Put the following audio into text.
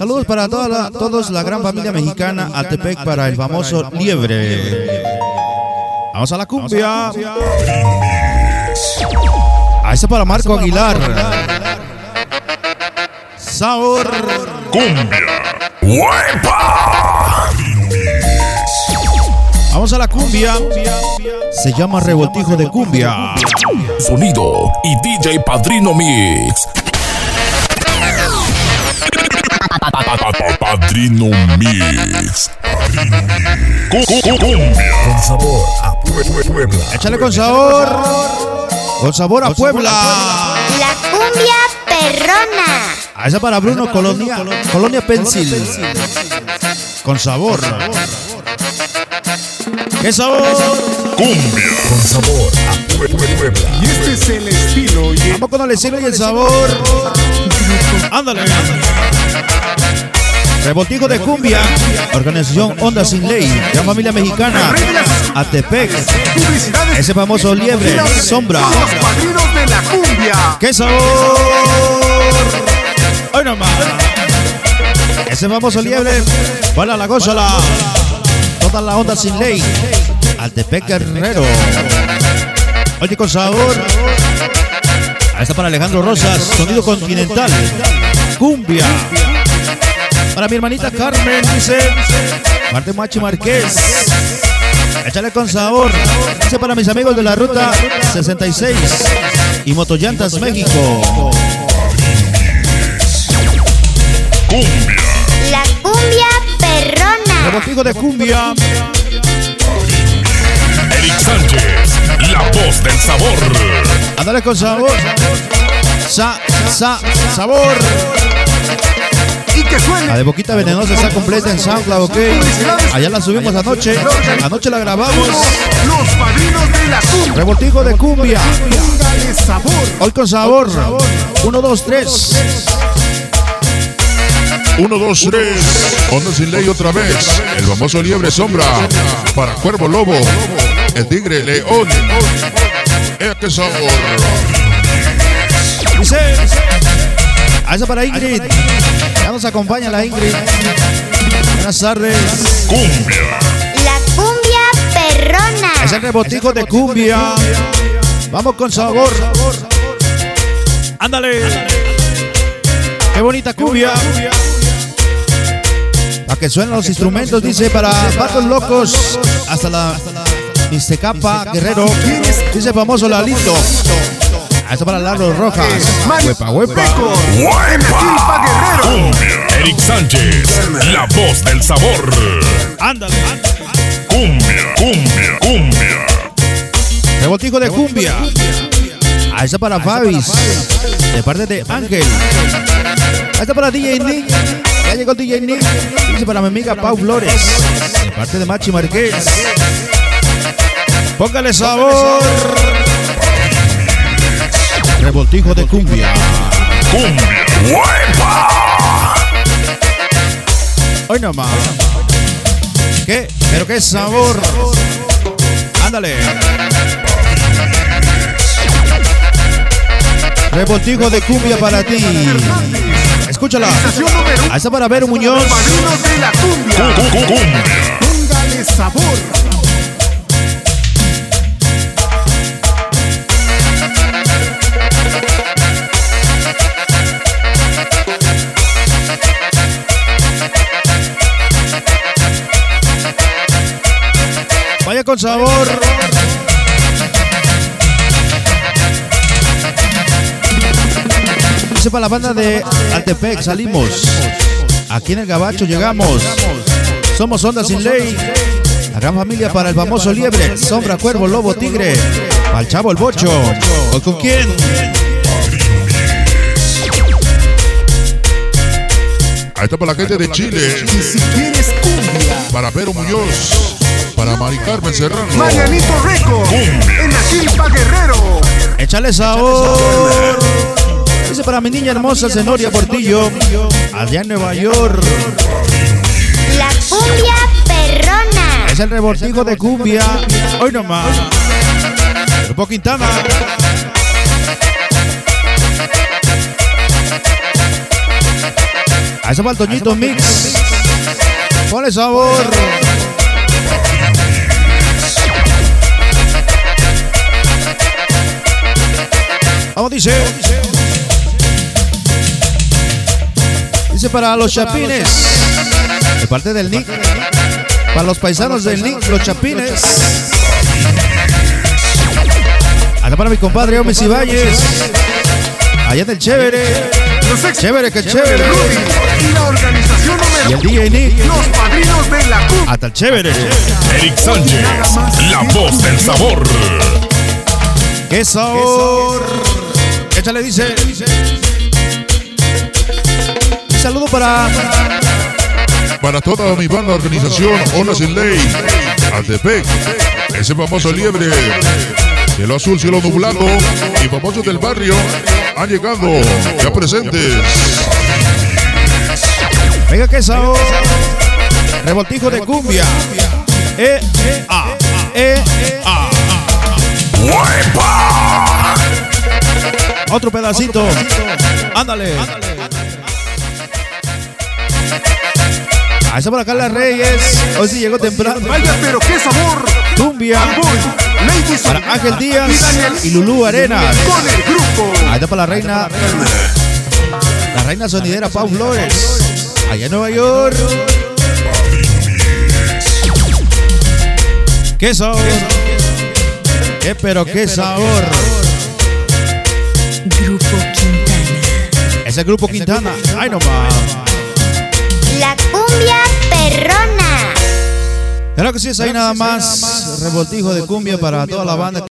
Saludos para toda la, todos la gran familia mexicana Altepec para el famoso Liebre. Vamos a la cumbia. A ese para Marco Aguilar. Sabor. Cumbia. ¡Huepa! Vamos a la cumbia. Se llama Revoltijo de Cumbia. Sonido y DJ Padrino Mix. Padrino Mix. Cu- cu- Cumbia. Con sabor a Pue- Puebla. Échale con sabor. Con sabor a Puebla. La cumbia perrona. A esa para Bruno Colonia, Colonia Pencil. Con sabor. ¿Qué sabor? Cumbia. Con sabor a Y este es el estilo y el Vamos con el sabor. Ándale. Revoltijo de Cumbia. Organización Onda Sin Ley. Gran familia mexicana. Atepec. Ese famoso liebre. Sombra. Los padrinos de la cumbia. ¡Qué sabor! ¡Hoy nomás! Ese famoso liebre. Para la gózala. Toda la onda sin ley. Altepec Guerrero. Oye con sabor. Ahí está para Alejandro Rosas. Sonido continental. Cumbia. Para mi hermanita Carmen, dice. Marte Machi Marqués. Échale con sabor. Dice para mis amigos de la ruta 66 y Motoyantas México. Cumbia. La cumbia perrona. Revoltijo de cumbia. Voz del sabor. Ándale con sabor. Sa, sa, sabor. Y que suene. La de Boquita Venenosa está completa en SoundCloud, ok. Allá la subimos anoche. Anoche la grabamos. Los padrinos de la cumbia. Revoltijo de cumbia. Hoy con sabor. Uno, dos, tres. Uno, dos, tres. Onda sin ley otra vez. El famoso liebre sombra. Para cuervo lobo. El tigre león. ¡Eh, qué sabor! Dice. A esa para Ingrid. Ya nos acompaña la Ingrid. Buenas tardes. Cumbia. La cumbia perrona. Es el rebotijo de cumbia. Vamos con sabor. Ándale. Qué bonita cumbia. Para que suenen los instrumentos, dice para Patos Locos. Hasta la Mistecapa Guerrero. Dice famoso Lalito. Esto para Lalo Rojas. Huepa, huepa. Aquilpa Guerrero. Cumbia. Eric Sánchez. La voz del sabor. Ándale. Cumbia. Cumbia. Cumbia. Rebotijo de cumbia. A esa para Fabis. De parte de Ángel. A esta para DJ Nick. Ya llegó el DJ Nick. Dice para mi amiga Pau Flores. De parte de Machi Marqués. Póngale sabor. Revoltijo de cumbia. Cumbia. ¡Huepa! Hoy nomás. ¿Qué? Pero qué sabor. Ándale. Revoltijo de cumbia para ti. Escúchala. Estación número uno. A esta para Vero Muñoz. Cumbia. Póngale sabor. Vaya con sabor. Para la banda de Altepec, salimos. Aquí en el Gabacho llegamos. Somos Onda Sin Ley. La gran familia para el famoso liebre. Sombra, cuervo, lobo, tigre. El chavo, el bocho. ¿Hoy con quién? Ahí está para la gente de Chile. Y si quieres cumbia. Para Vero Muñoz. Para Mari Carmen Serrano. Marianito Record. En Aquilpa Guerrero. Échale sabor. Dice para mi niña hermosa Zenoria Portillo. Allá en Nueva York. La cumbia perrona. Es el revoltijo de cumbia. Hoy nomás. Grupo Quintana. Se va el Toñito Mix. Ponle sabor. Vamos, dice. Dice para los chapines. De parte del Nick. Para los paisanos del Nick, los chapines. Hasta para mi compadre Omi Valles. Allá del chévere. Chévere, que chévere. Ruby y la organización Y número el DJ Nick. Los padrinos de la cumbia. Hasta el chévere. Eric Sánchez, la voz del sabor. ¡Qué sabor! Échale, dice. Un saludo para. Para toda mi banda organización Onda Sin Ley, Altepec, ese famoso liebre, cielo azul, cielo nublado y famosos del barrio han llegado ya presentes. Venga, qué sabor. Revoltijo de cumbia. E, A, E, A. Otro pedacito. Ándale. Ahí está por acá las Reyes. Hoy sí llegó temprano. Vaya, pero qué sabor. Cumbia. Para Ángel Díaz y Lulú Arenas. con el grupo. Ahí está para la reina. La reina sonidera Pau Flores. Allá en Nueva York. ¡Qué sabor! ¡Qué pero qué sabor! Grupo Quintana. Ese grupo Quintana. ¡Ay, no más! La cumbia perrona. Claro que sí, es ahí nada más. Revoltijo de cumbia para toda la banda.